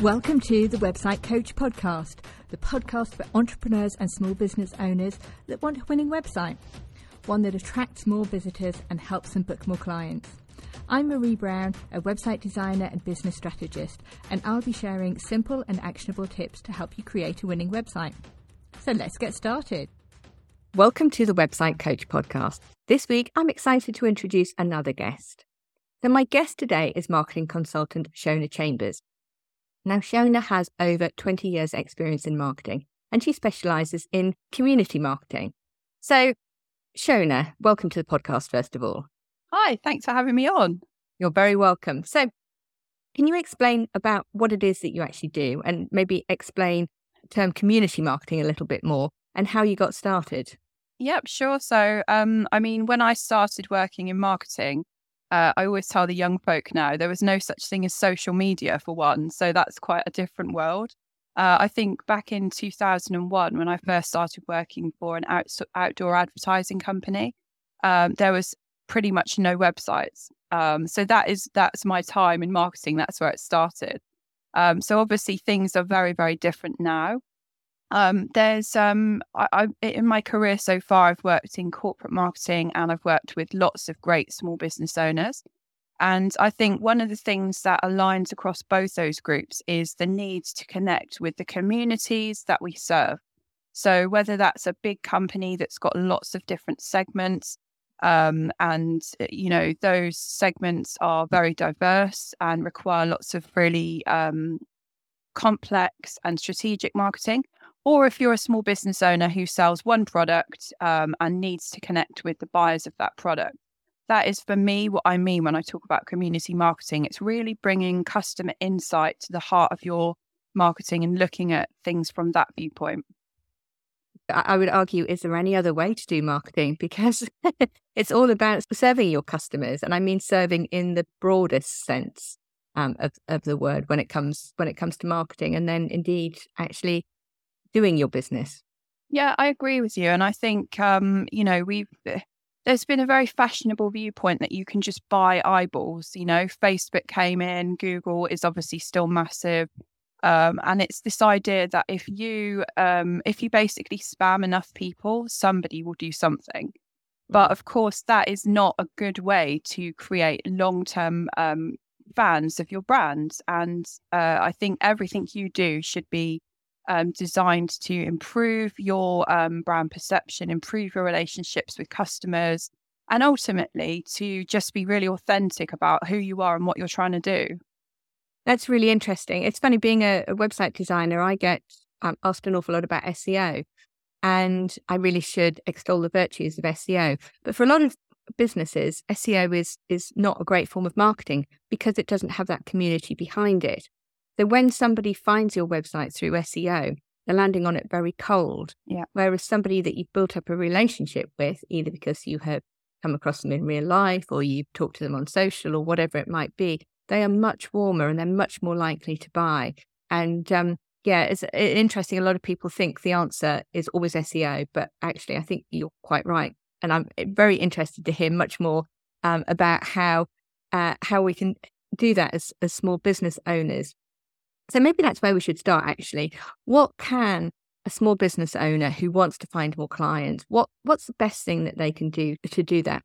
Welcome to the Website Coach Podcast, the podcast for entrepreneurs and small business owners that want a winning website, one that attracts more visitors and helps them book more clients. I'm Marie Brown, a website designer and business strategist, and I'll be sharing simple and actionable tips to help you create a winning website. So let's get started. Welcome to the Website Coach Podcast. This week, I'm excited to introduce another guest. So, my guest today is marketing consultant Shona Chambers. Now, Shona has over 20 years' experience in marketing, and she specializes in community marketing. So, Shona, welcome to the podcast, first of all. Hi, thanks for having me on. You're very welcome. So, can you explain about what it is that you actually do and maybe explain the term community marketing a little bit more and how you got started? Yep, sure. So, um, I mean, when I started working in marketing, uh, I always tell the young folk now there was no such thing as social media for one. So that's quite a different world. Uh, I think back in 2001, when I first started working for an out- outdoor advertising company, um, there was pretty much no websites. Um, so that is that's my time in marketing. That's where it started. Um, so obviously things are very very different now. Um, there's um, I, I, in my career so far, I've worked in corporate marketing and I've worked with lots of great small business owners. And I think one of the things that aligns across both those groups is the need to connect with the communities that we serve. So whether that's a big company that's got lots of different segments, um, and, uh, you know, those segments are very diverse and require lots of really um, complex and strategic marketing. Or if you're a small business owner who sells one product um, and needs to connect with the buyers of that product. That is for me what I mean when I talk about community marketing. It's really bringing customer insight to the heart of your marketing and looking at things from that viewpoint. I would argue, is there any other way to do marketing? Because it's all about serving your customers, and I mean serving in the broadest sense um, of of the word when it comes when it comes to marketing, and then indeed actually doing your business. Yeah, I agree with you, and I think um, you know we've eh, there's been a very fashionable viewpoint that you can just buy eyeballs. You know, Facebook came in, Google is obviously still massive. Um, and it's this idea that if you um, if you basically spam enough people, somebody will do something. But of course, that is not a good way to create long term um, fans of your brand. And uh, I think everything you do should be um, designed to improve your um, brand perception, improve your relationships with customers, and ultimately to just be really authentic about who you are and what you're trying to do. That's really interesting. It's funny being a, a website designer, I get um, asked an awful lot about SEO, and I really should extol the virtues of SEO. But for a lot of businesses, SEO is is not a great form of marketing because it doesn't have that community behind it. So when somebody finds your website through SEO, they're landing on it very cold. Yeah. Whereas somebody that you've built up a relationship with, either because you have come across them in real life or you've talked to them on social or whatever it might be, they are much warmer and they're much more likely to buy. And um, yeah, it's interesting. A lot of people think the answer is always SEO, but actually, I think you're quite right. And I'm eh, very interested to hear much more um, about how uh, how we can do that as, as small business owners. So maybe that's where we should start. Actually, what can a small business owner who wants to find more clients what what's the best thing that they can do to do that?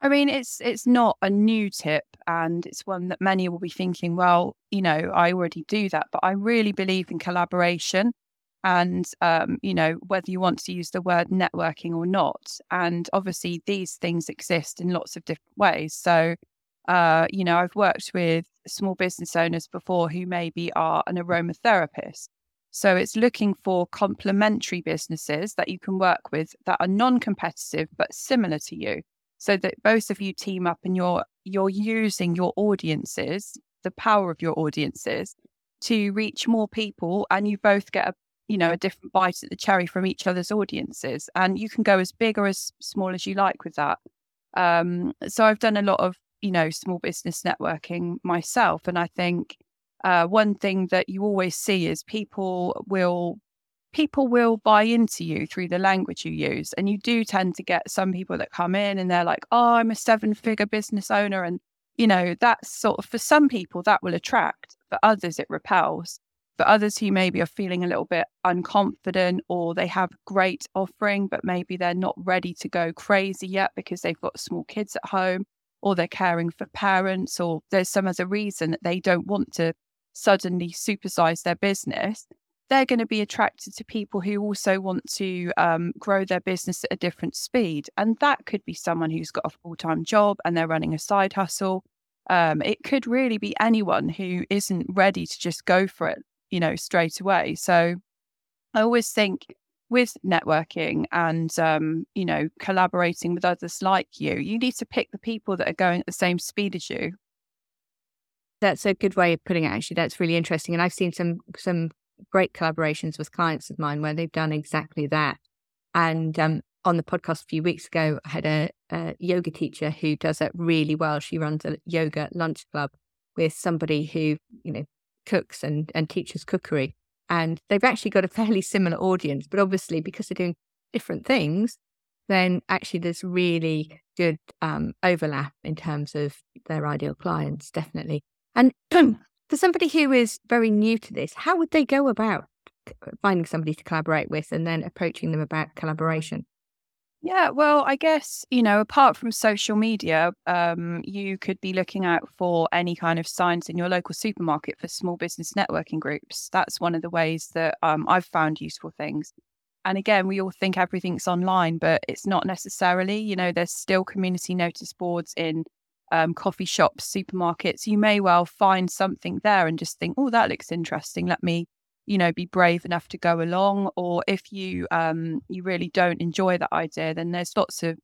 I mean, it's it's not a new tip, and it's one that many will be thinking, well, you know, I already do that, but I really believe in collaboration, and um, you know, whether you want to use the word networking or not, and obviously these things exist in lots of different ways. So, uh, you know, I've worked with small business owners before who maybe are an aromatherapist. So it's looking for complementary businesses that you can work with that are non-competitive but similar to you so that both of you team up and you're you're using your audiences the power of your audiences to reach more people and you both get a you know a different bite at the cherry from each other's audiences and you can go as big or as small as you like with that um, so i've done a lot of you know small business networking myself and i think uh, one thing that you always see is people will people will buy into you through the language you use. And you do tend to get some people that come in and they're like, oh, I'm a seven figure business owner. And, you know, that's sort of for some people that will attract. For others, it repels. For others who maybe are feeling a little bit unconfident or they have great offering, but maybe they're not ready to go crazy yet because they've got small kids at home or they're caring for parents or there's some other reason that they don't want to suddenly supersize their business, they're going to be attracted to people who also want to um, grow their business at a different speed. And that could be someone who's got a full time job and they're running a side hustle. Um, it could really be anyone who isn't ready to just go for it, you know, straight away. So I always think with networking and um, you know collaborating with others like you, you need to pick the people that are going at the same speed as you. That's a good way of putting it. Actually, that's really interesting, and I've seen some some great collaborations with clients of mine where they've done exactly that. And um, on the podcast a few weeks ago, I had a, a yoga teacher who does that really well. She runs a yoga lunch club with somebody who you know cooks and and teaches cookery, and they've actually got a fairly similar audience. But obviously, because they're doing different things, then actually there's really good um, overlap in terms of their ideal clients, definitely. And for somebody who is very new to this, how would they go about finding somebody to collaborate with and then approaching them about collaboration? Yeah, well, I guess, you know, apart from social media, um, you could be looking out for any kind of signs in your local supermarket for small business networking groups. That's one of the ways that um, I've found useful things. And again, we all think everything's online, but it's not necessarily. You know, there's still community notice boards in um, coffee shops, supermarkets, you may well find something there and just think, oh, that looks interesting. Let me, you know, be brave enough to go along. Or if you um, you really don't enjoy that idea, then there's lots of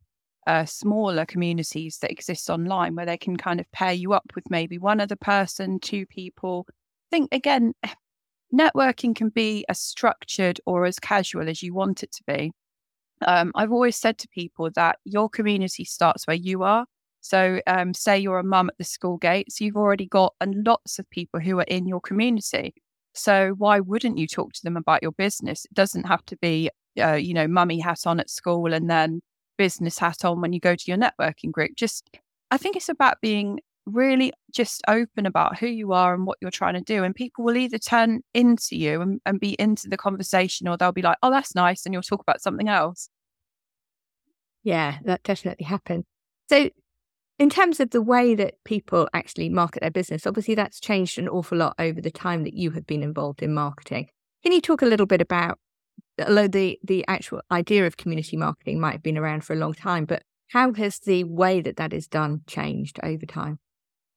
uh, smaller communities that exist online where they can kind of pair you up with maybe one other person, two people. I think again, networking can be as structured or as casual as you want it to be. Um, I've always said to people that your community starts where you are. So, um, say you're a mum at the school gates, you've already got lots of people who are in your community. So, why wouldn't you talk to them about your business? It doesn't have to be, uh, you know, mummy hat on at school and then business hat on when you go to your networking group. Just, I think it's about being really just open about who you are and what you're trying to do. And people will either turn into you and, and be into the conversation or they'll be like, oh, that's nice. And you'll talk about something else. Yeah, that definitely happened. So, in terms of the way that people actually market their business, obviously that's changed an awful lot over the time that you have been involved in marketing. Can you talk a little bit about, although the, the actual idea of community marketing might have been around for a long time, but how has the way that that is done changed over time?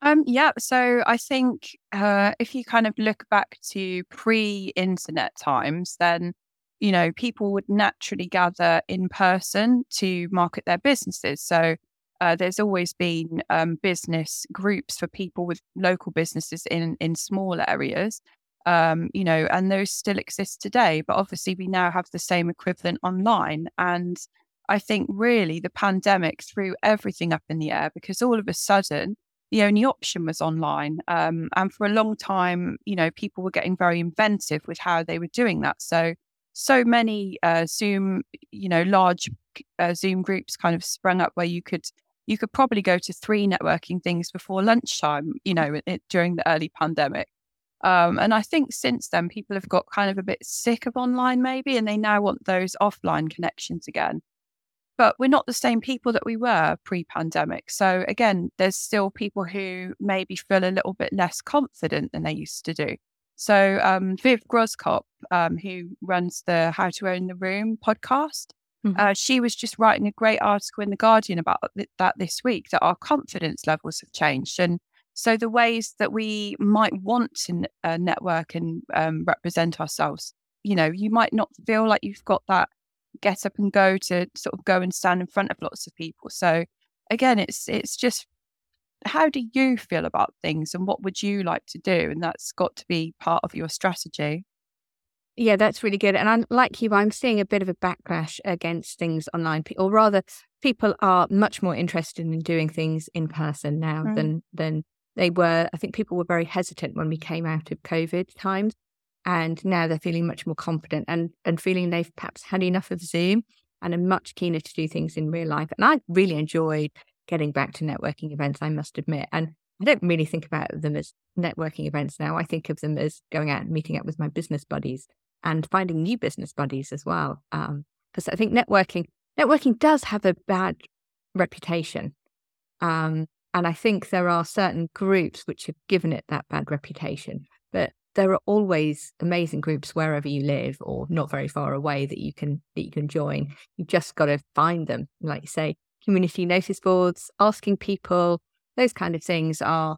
Um, yeah, so I think uh, if you kind of look back to pre-internet times, then you know people would naturally gather in person to market their businesses. So uh, there's always been um, business groups for people with local businesses in in small areas, um, you know, and those still exist today. But obviously, we now have the same equivalent online. And I think really the pandemic threw everything up in the air because all of a sudden the only option was online. Um, and for a long time, you know, people were getting very inventive with how they were doing that. So so many uh, Zoom, you know, large uh, Zoom groups kind of sprung up where you could you could probably go to three networking things before lunchtime, you know, it, during the early pandemic. Um, and I think since then, people have got kind of a bit sick of online, maybe, and they now want those offline connections again. But we're not the same people that we were pre pandemic. So, again, there's still people who maybe feel a little bit less confident than they used to do. So, um, Viv Groskop, um, who runs the How to Own the Room podcast, Mm-hmm. Uh, she was just writing a great article in The Guardian about th- that this week that our confidence levels have changed. And so the ways that we might want to uh, network and um, represent ourselves, you know, you might not feel like you've got that get up and go to sort of go and stand in front of lots of people. So again, it's it's just how do you feel about things and what would you like to do? And that's got to be part of your strategy. Yeah, that's really good. And I'm like you, I'm seeing a bit of a backlash against things online, or rather, people are much more interested in doing things in person now mm. than than they were. I think people were very hesitant when we came out of COVID times, and now they're feeling much more confident and and feeling they've perhaps had enough of Zoom and are much keener to do things in real life. And I really enjoyed getting back to networking events. I must admit, and I don't really think about them as networking events now, I think of them as going out and meeting up with my business buddies and finding new business buddies as well. Because um, I think networking networking does have a bad reputation, um, and I think there are certain groups which have given it that bad reputation. But there are always amazing groups wherever you live or not very far away that you can that you can join. You've just got to find them. Like you say, community notice boards, asking people, those kind of things are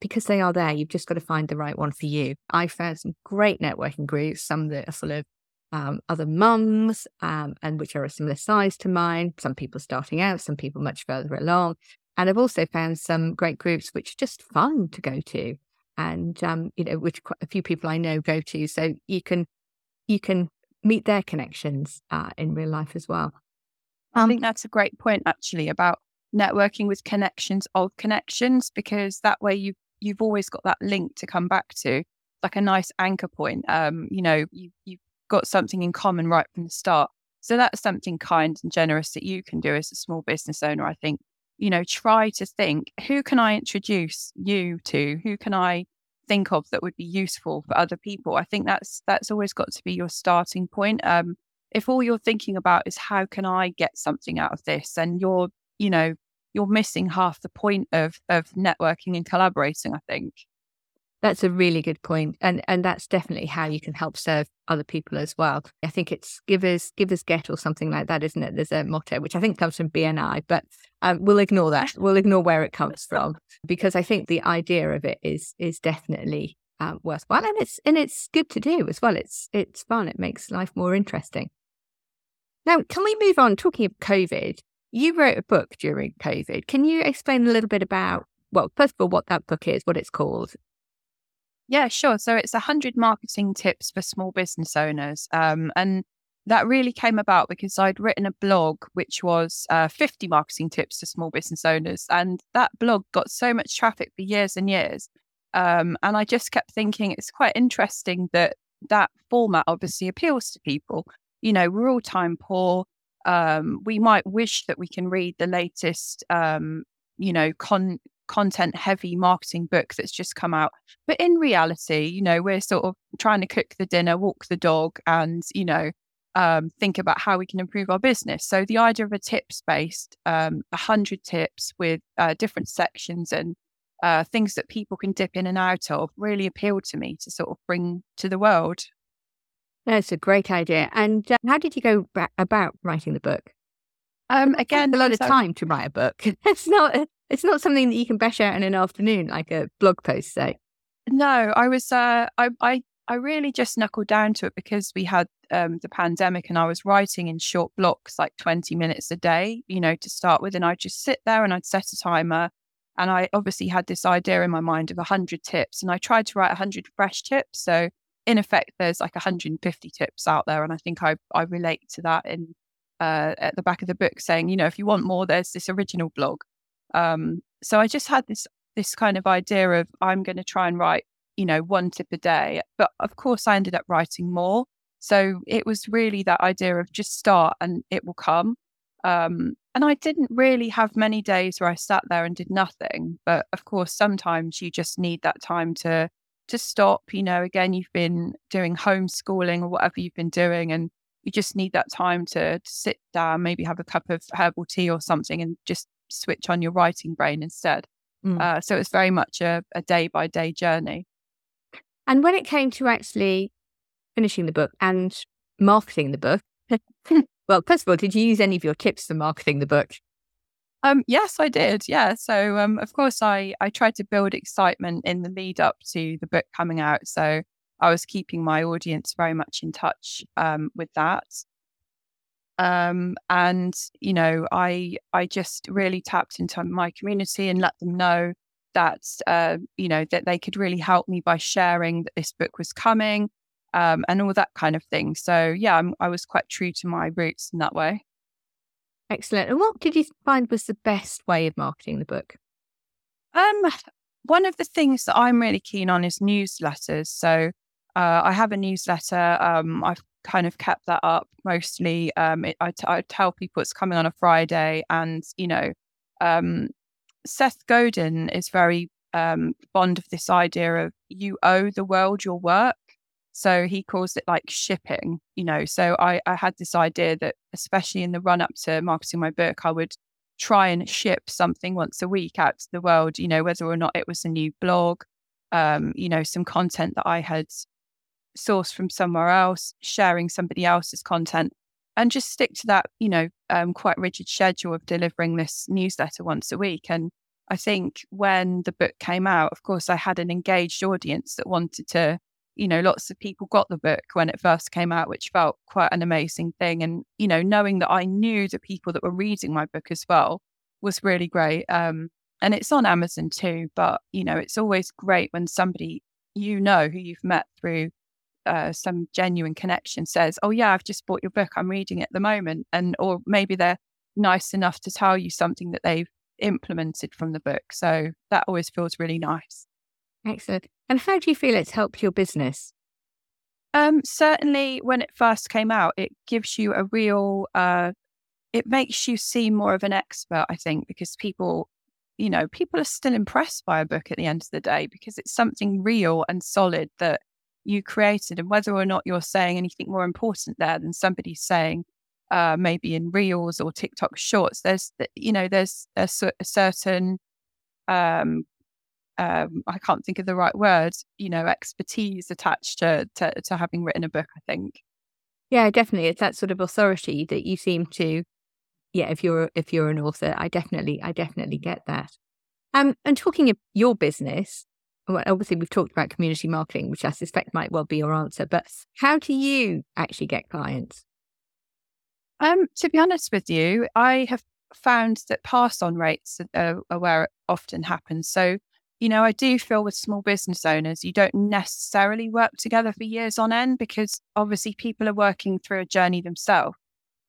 because they are there, you've just got to find the right one for you. I found some great networking groups, some that are full of um, other mums um, and which are a similar size to mine. Some people starting out, some people much further along. And I've also found some great groups which are just fun to go to and um, you know, which quite a few people I know go to. So you can you can meet their connections uh, in real life as well. Um, I think that's a great point actually about networking with connections of connections because that way you you've always got that link to come back to, like a nice anchor point. Um, you know, you you've got something in common right from the start. So that's something kind and generous that you can do as a small business owner. I think you know, try to think who can I introduce you to? Who can I think of that would be useful for other people? I think that's that's always got to be your starting point. Um, if all you're thinking about is how can I get something out of this, and you're, you know, you're missing half the point of of networking and collaborating. I think. That's a really good point, and and that's definitely how you can help serve other people as well. I think it's give us give us get or something like that, isn't it? There's a motto which I think comes from BNI, but um, we'll ignore that. We'll ignore where it comes from because I think the idea of it is is definitely um, worthwhile, and it's and it's good to do as well. It's it's fun. It makes life more interesting. Now, can we move on? Talking of COVID, you wrote a book during COVID. Can you explain a little bit about well, first of all, what that book is, what it's called, yeah, sure. So it's 100 marketing tips for small business owners. Um, and that really came about because I'd written a blog which was uh, 50 marketing tips to small business owners. And that blog got so much traffic for years and years. Um, and I just kept thinking it's quite interesting that that format obviously appeals to people. You know, we're all time poor. Um, we might wish that we can read the latest, um, you know, con- content heavy marketing book that's just come out. But in reality, you know, we're sort of trying to cook the dinner, walk the dog, and, you know, um, think about how we can improve our business. So the idea of a tips based, um, 100 tips with uh, different sections and uh, things that people can dip in and out of really appealed to me to sort of bring to the world. That's a great idea. And uh, how did you go about writing the book? Um, again, a lot of time to write a book. it's not it's not something that you can bash out in an afternoon, like a blog post, say. No, I was, uh, I, I, I really just knuckled down to it because we had um, the pandemic and I was writing in short blocks, like 20 minutes a day, you know, to start with. And I'd just sit there and I'd set a timer. And I obviously had this idea in my mind of 100 tips. And I tried to write 100 fresh tips. So, in effect, there's like 150 tips out there. And I think I, I relate to that in uh, at the back of the book saying, you know, if you want more, there's this original blog. Um, so I just had this this kind of idea of I'm going to try and write, you know, one tip a day. But of course, I ended up writing more. So it was really that idea of just start and it will come. Um, and I didn't really have many days where I sat there and did nothing. But of course, sometimes you just need that time to to stop. You know, again, you've been doing homeschooling or whatever you've been doing, and you just need that time to, to sit down, maybe have a cup of herbal tea or something, and just switch on your writing brain instead. Mm. Uh, so it's very much a, a day by day journey. And when it came to actually finishing the book and marketing the book, well, first of all, did you use any of your tips for marketing the book? Um, yes, I did. Yeah. So, um, of course, I, I tried to build excitement in the lead up to the book coming out. So, I was keeping my audience very much in touch um, with that. Um, and you know, I I just really tapped into my community and let them know that uh, you know that they could really help me by sharing that this book was coming um, and all that kind of thing. So yeah, I'm, I was quite true to my roots in that way. Excellent. And what did you find was the best way of marketing the book? Um, one of the things that I'm really keen on is newsletters. So uh, I have a newsletter. Um, I've kind of kept that up mostly. Um, it, I, t- I tell people it's coming on a Friday, and you know, um, Seth Godin is very um, fond of this idea of you owe the world your work. So he calls it like shipping, you know. So I, I had this idea that, especially in the run up to marketing my book, I would try and ship something once a week out to the world, you know, whether or not it was a new blog, um, you know, some content that I had sourced from somewhere else, sharing somebody else's content, and just stick to that, you know, um, quite rigid schedule of delivering this newsletter once a week. And I think when the book came out, of course, I had an engaged audience that wanted to, you know, lots of people got the book when it first came out, which felt quite an amazing thing. And, you know, knowing that I knew the people that were reading my book as well was really great. Um, and it's on Amazon too, but, you know, it's always great when somebody you know who you've met through uh, some genuine connection says, "Oh yeah, I've just bought your book. I'm reading it at the moment," and or maybe they're nice enough to tell you something that they've implemented from the book. So that always feels really nice. Excellent. And how do you feel it's helped your business? Um, certainly, when it first came out, it gives you a real. Uh, it makes you seem more of an expert, I think, because people, you know, people are still impressed by a book at the end of the day because it's something real and solid that you created, and whether or not you're saying anything more important there than somebody saying, uh, maybe in reels or TikTok shorts, there's you know there's a, a certain um, um, I can't think of the right word, you know, expertise attached to, to, to having written a book. I think. Yeah, definitely, it's that sort of authority that you seem to. Yeah, if you're if you're an author, I definitely I definitely get that. Um, and talking of your business, well, obviously we've talked about community marketing, which I suspect might well be your answer. But how do you actually get clients? Um, to be honest with you, I have found that pass on rates are, are where it often happens. So, you know, I do feel with small business owners, you don't necessarily work together for years on end because obviously people are working through a journey themselves.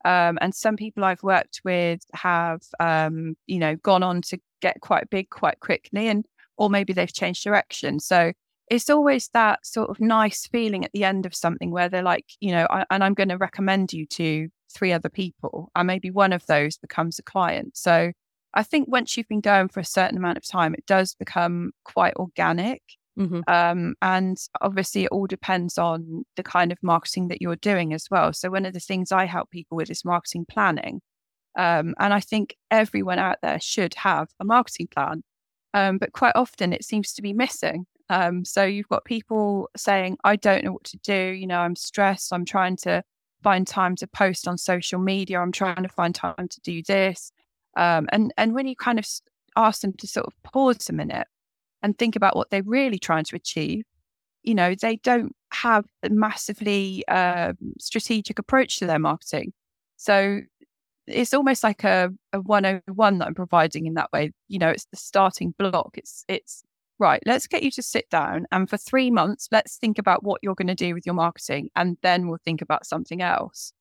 Um, and some people I've worked with have, um, you know, gone on to get quite big quite quickly, and or maybe they've changed direction. So it's always that sort of nice feeling at the end of something where they're like, you know, I, and I'm going to recommend you to three other people, and maybe one of those becomes a client. So I think once you've been going for a certain amount of time, it does become quite organic. Mm-hmm. Um, and obviously, it all depends on the kind of marketing that you're doing as well. So, one of the things I help people with is marketing planning. Um, and I think everyone out there should have a marketing plan. Um, but quite often it seems to be missing. Um, so, you've got people saying, I don't know what to do. You know, I'm stressed. I'm trying to find time to post on social media. I'm trying to find time to do this. Um, and and when you kind of ask them to sort of pause a minute and think about what they're really trying to achieve, you know, they don't have a massively uh, strategic approach to their marketing. So it's almost like a, a 101 that I'm providing in that way. You know, it's the starting block. It's it's right, let's get you to sit down and for three months, let's think about what you're going to do with your marketing and then we'll think about something else.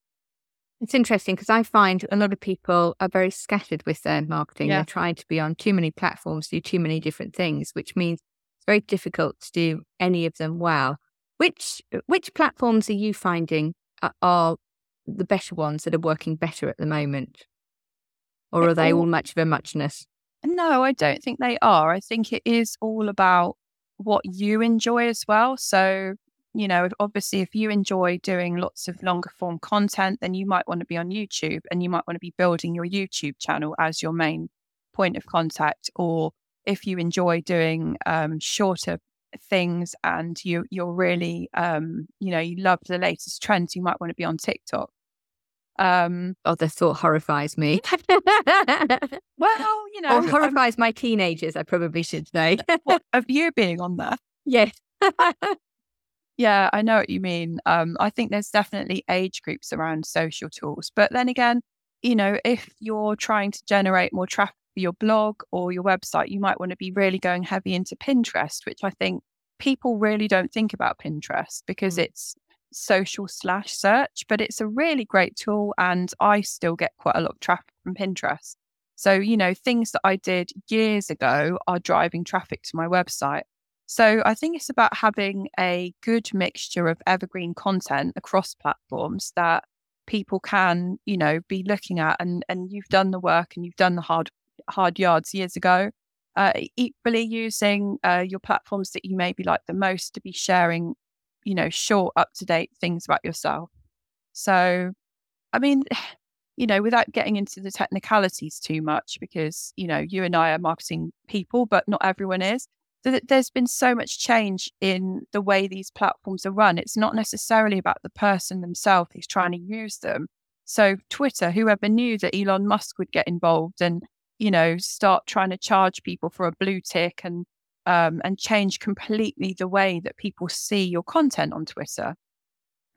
It's interesting because I find a lot of people are very scattered with their marketing. Yeah. They're trying to be on too many platforms, do too many different things, which means it's very difficult to do any of them well. Which uh, which platforms are you finding are, are the better ones that are working better at the moment? Or are they all much of a muchness? No, I don't think they are. I think it is all about what you enjoy as well. So, you know, obviously, if you enjoy doing lots of longer form content, then you might want to be on YouTube and you might want to be building your YouTube channel as your main point of contact. Or if you enjoy doing um, shorter things and you you're really um, you know you love the latest trends, you might want to be on TikTok. Um, oh, the thought horrifies me. well, you know, or horrifies my teenagers. I probably should say. what, of you being on there? Yes. yeah, I know what you mean. Um, I think there's definitely age groups around social tools, but then again, you know, if you're trying to generate more traffic for your blog or your website, you might want to be really going heavy into Pinterest, which I think people really don't think about Pinterest because mm. it's social slash search, but it's a really great tool. And I still get quite a lot of traffic from Pinterest. So, you know, things that I did years ago are driving traffic to my website. So I think it's about having a good mixture of evergreen content across platforms that people can, you know, be looking at and, and you've done the work and you've done the hard hard yards years ago. uh, equally using uh, your platforms that you maybe like the most to be sharing, you know, short, up to date things about yourself. So, I mean, you know, without getting into the technicalities too much, because, you know, you and I are marketing people, but not everyone is. There's been so much change in the way these platforms are run. It's not necessarily about the person themselves who's trying to use them. So, Twitter, whoever knew that Elon Musk would get involved and, you know, start trying to charge people for a blue tick and um, and change completely the way that people see your content on Twitter.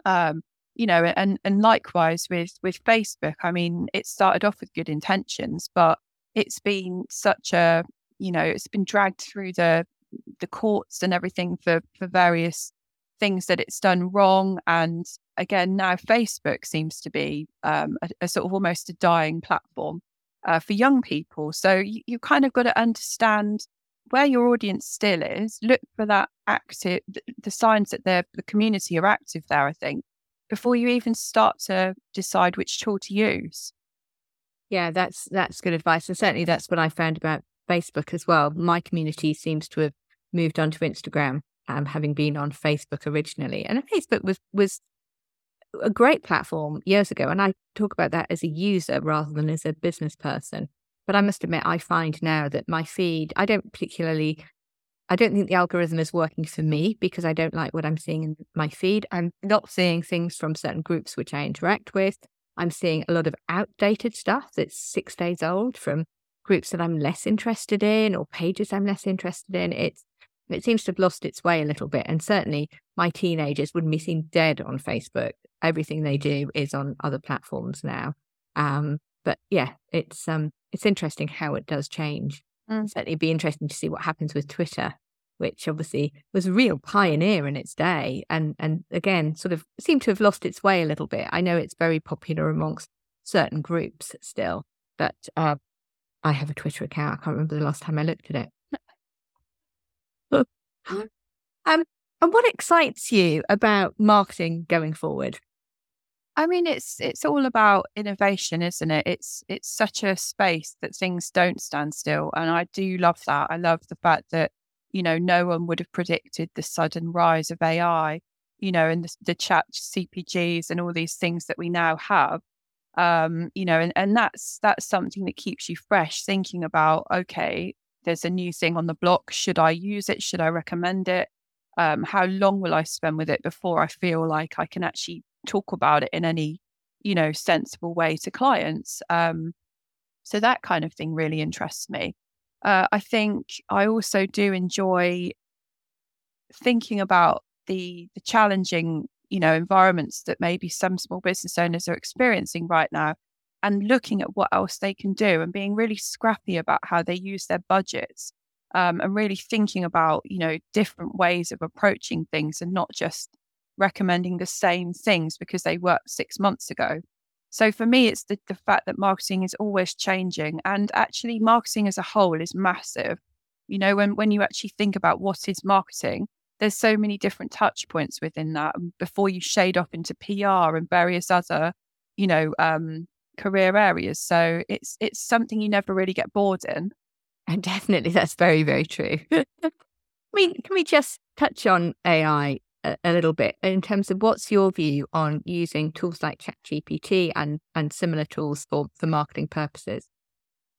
Um, you know, and and likewise with with Facebook. I mean, it started off with good intentions, but it's been such a you know, it's been dragged through the the courts and everything for for various things that it's done wrong. And again, now Facebook seems to be um, a, a, sort of almost a dying platform uh, for young people. So you, you kind of got to understand where your audience still is. Look for that active, the, the signs that the community are active there. I think before you even start to decide which tool to use. Yeah, that's that's good advice, and certainly that's what I found about Facebook as well. My community seems to have moved on to Instagram, um, having been on Facebook originally, and Facebook was was a great platform years ago, and I talk about that as a user rather than as a business person. But I must admit, I find now that my feed, I don't particularly I don't think the algorithm is working for me because I don't like what I'm seeing in my feed. I'm not seeing things from certain groups which I interact with. I'm seeing a lot of outdated stuff that's six days old from groups that I'm less interested in or pages I'm less interested in. It's it seems to have lost its way a little bit. And certainly my teenagers wouldn't be seen dead on Facebook. Everything they do is on other platforms now. Um, but yeah, it's um it's interesting how it does change. Mm. Certainly be interesting to see what happens with Twitter, which obviously was a real pioneer in its day and and again sort of seemed to have lost its way a little bit. I know it's very popular amongst certain groups still, but uh, I have a Twitter account. I can't remember the last time I looked at it. um, and what excites you about marketing going forward? I mean, it's it's all about innovation, isn't it? It's it's such a space that things don't stand still, and I do love that. I love the fact that you know no one would have predicted the sudden rise of AI, you know, and the, the chat CPGs and all these things that we now have. Um, you know, and, and that's that's something that keeps you fresh, thinking about okay, there's a new thing on the block. Should I use it? Should I recommend it? Um, how long will I spend with it before I feel like I can actually talk about it in any you know sensible way to clients um, so that kind of thing really interests me uh, i think i also do enjoy thinking about the the challenging you know environments that maybe some small business owners are experiencing right now and looking at what else they can do and being really scrappy about how they use their budgets um, and really thinking about you know different ways of approaching things and not just recommending the same things because they worked six months ago. So for me, it's the, the fact that marketing is always changing and actually marketing as a whole is massive. You know, when, when you actually think about what is marketing, there's so many different touch points within that before you shade off into PR and various other, you know, um, career areas. So it's it's something you never really get bored in. And definitely that's very, very true. I mean, can we just touch on AI a, a, little bit in terms of what's your view on using tools like ChatGPT and and similar tools for for marketing purposes?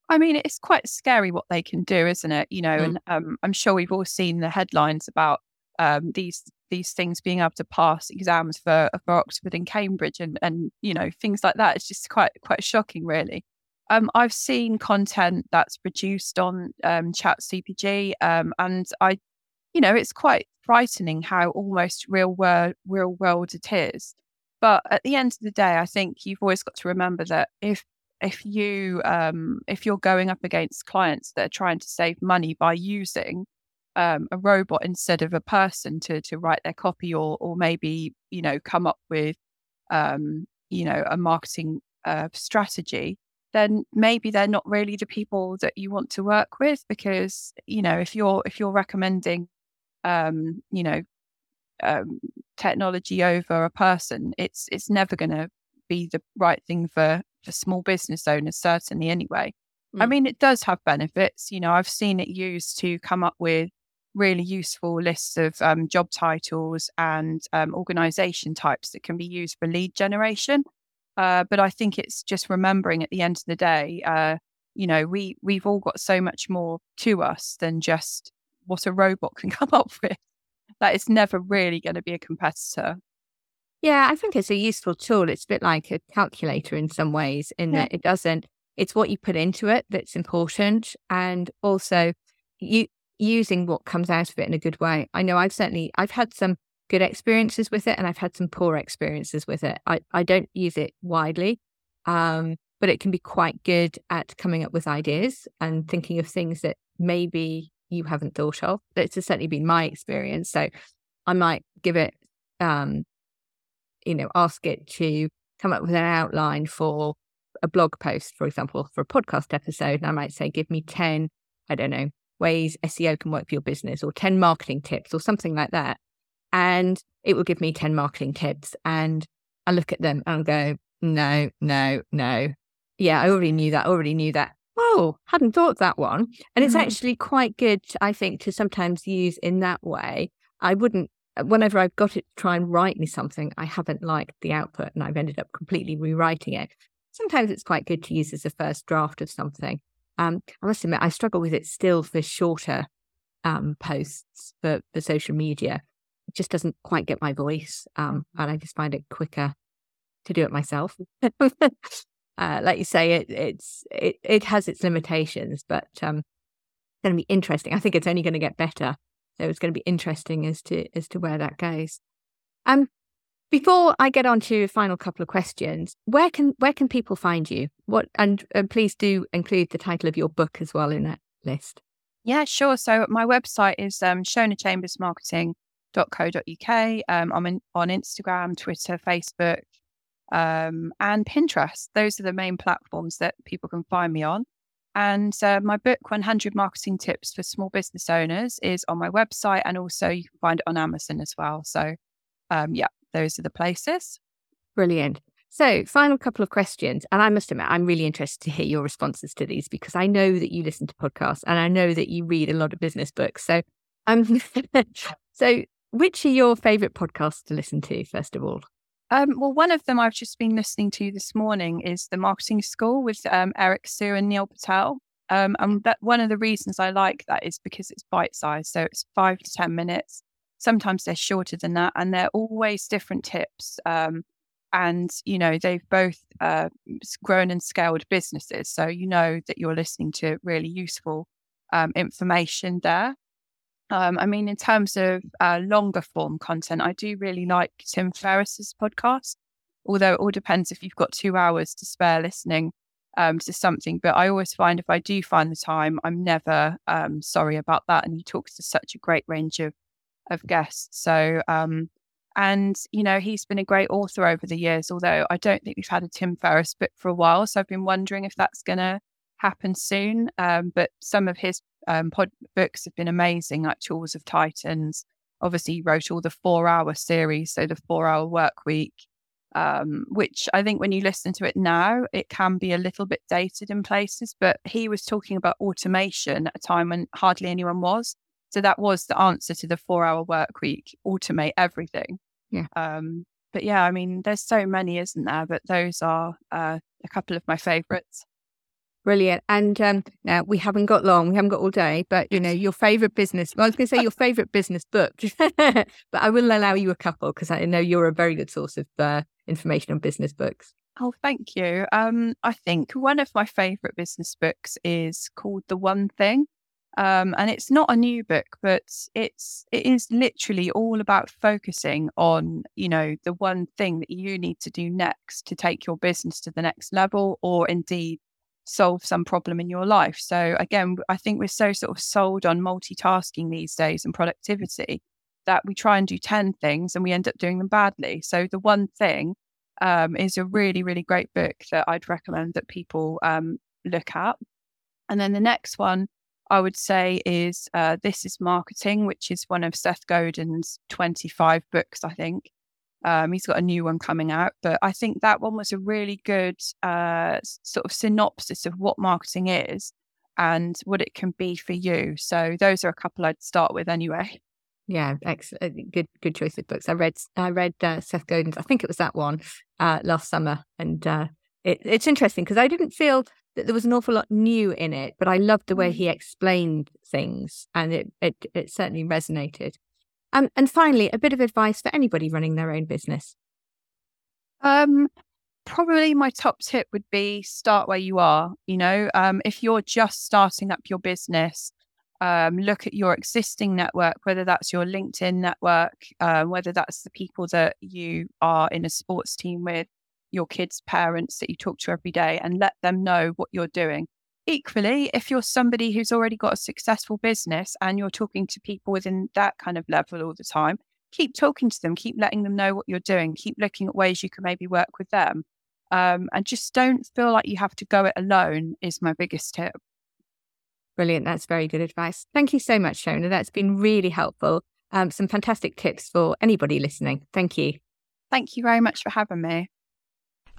I mean, it's quite scary what they can do, isn't it? You know, mm. and um, I'm sure we've all seen the headlines about um, these these things being able to pass exams for for Oxford and Cambridge, and and you know things like that. It's just quite quite shocking, really. Um, I've seen content that's produced on um, Chat CPG, um, and I you know, it's quite frightening how almost real world real world it is. But at the end of the day, I think you've always got to remember that if if you um, if you're going up against clients that are trying to save money by using um, a robot instead of a person to to write their copy or or maybe you know come up with um, you know a marketing uh, strategy, then maybe they're not really the people that you want to work with because you know if you're if you're recommending um, you know, um, technology over a person, it's it's never going to be the right thing for for small business owners, certainly anyway. I mean, it does have benefits. You know, I've seen it used to come up with really useful lists of um, job titles and um, organization types that can be used for lead generation. Uh, but I think it's just remembering at the end of the day, uh, you know, we we've all got so much more to us than just what a robot can come up with. That it's never really going to be a competitor. Yeah, I think it's a useful tool. It's a bit like a calculator in some ways, in yeah. that it doesn't. It's what you put into it that's important, and also you using what comes out of it in a good way. I know I've certainly I've had some good experiences with it, and I've had some poor experiences with it. I I don't use it widely, um, but it can be quite good at coming up with ideas and thinking of things that maybe you haven't thought of. That's certainly been my experience. So I might give it um, you know, ask it to come up with an outline for a blog post, for example, for a podcast episode. And I might say, give me 10, I don't know, ways SEO can work for your business or 10 marketing tips or something like that. And it will give me 10 marketing tips. And I look at them and I'll go, no, no, no. Yeah, I already knew that. I already knew that. Oh, hadn't thought that one. And it's mm-hmm. actually quite good, I think, to sometimes use in that way. I wouldn't whenever I've got it to try and write me something, I haven't liked the output and I've ended up completely rewriting it. Sometimes it's quite good to use as a first draft of something. Um, I must admit, I struggle with it still for shorter um, posts for, for social media. It just doesn't quite get my voice. Um, and I just find it quicker to do it myself. uh, like you say, it, it's, it, it has its limitations, but um, it's going to be interesting. I think it's only going to get better so it's going to be interesting as to as to where that goes. Um, before I get on to a final couple of questions, where can where can people find you? What and, and please do include the title of your book as well in that list. Yeah, sure. So my website is um, shonachambersmarketing.co.uk. Um, I'm in, on Instagram, Twitter, Facebook, um, and Pinterest. Those are the main platforms that people can find me on. And uh, my book, 100 Marketing Tips for Small Business Owners, is on my website. And also you can find it on Amazon as well. So, um, yeah, those are the places. Brilliant. So, final couple of questions. And I must admit, I'm really interested to hear your responses to these because I know that you listen to podcasts and I know that you read a lot of business books. So, um, so which are your favorite podcasts to listen to, first of all? Um, well, one of them I've just been listening to this morning is the Marketing School with um, Eric Siu and Neil Patel. Um, and that one of the reasons I like that is because it's bite sized, so it's five to ten minutes. Sometimes they're shorter than that, and they're always different tips. Um, and you know they've both uh, grown and scaled businesses, so you know that you're listening to really useful um, information there. Um, I mean, in terms of uh, longer form content, I do really like Tim Ferriss's podcast, although it all depends if you've got two hours to spare listening um, to something. But I always find if I do find the time, I'm never um, sorry about that. And he talks to such a great range of, of guests. So, um, and, you know, he's been a great author over the years, although I don't think we've had a Tim Ferriss book for a while. So I've been wondering if that's going to happen soon. Um, but some of his um, pod books have been amazing, like Tools of Titans. Obviously, he wrote all the four hour series, so the four hour work week, um, which I think when you listen to it now, it can be a little bit dated in places. But he was talking about automation at a time when hardly anyone was. So that was the answer to the four hour work week automate everything. Yeah. Um, but yeah, I mean, there's so many, isn't there? But those are uh, a couple of my favorites. Brilliant. And um, now we haven't got long, we haven't got all day, but you know, your favorite business, well, I was going to say your favorite business book, but I will allow you a couple because I know you're a very good source of uh, information on business books. Oh, thank you. Um, I think one of my favorite business books is called The One Thing. Um, and it's not a new book, but it's it is literally all about focusing on you know the one thing that you need to do next to take your business to the next level, or indeed solve some problem in your life. So again, I think we're so sort of sold on multitasking these days and productivity that we try and do 10 things and we end up doing them badly. So the one thing um, is a really, really great book that I'd recommend that people um, look at. And then the next one I would say is uh, This is Marketing, which is one of Seth Godin's 25 books, I think. Um, he's got a new one coming out, but I think that one was a really good uh, sort of synopsis of what marketing is and what it can be for you. So those are a couple I'd start with anyway. Yeah, excellent. Uh, good, good choice of books. I read, I read uh, Seth Godin's. I think it was that one uh, last summer, and uh, it, it's interesting because I didn't feel that there was an awful lot new in it, but I loved the way mm. he explained things, and it it, it certainly resonated. Um, and finally, a bit of advice for anybody running their own business. Um, probably my top tip would be start where you are. You know, um, if you're just starting up your business, um, look at your existing network, whether that's your LinkedIn network, uh, whether that's the people that you are in a sports team with, your kids' parents that you talk to every day, and let them know what you're doing. Equally, if you're somebody who's already got a successful business and you're talking to people within that kind of level all the time, keep talking to them, keep letting them know what you're doing, keep looking at ways you can maybe work with them. Um, and just don't feel like you have to go it alone, is my biggest tip. Brilliant. That's very good advice. Thank you so much, Shona. That's been really helpful. Um, some fantastic tips for anybody listening. Thank you. Thank you very much for having me.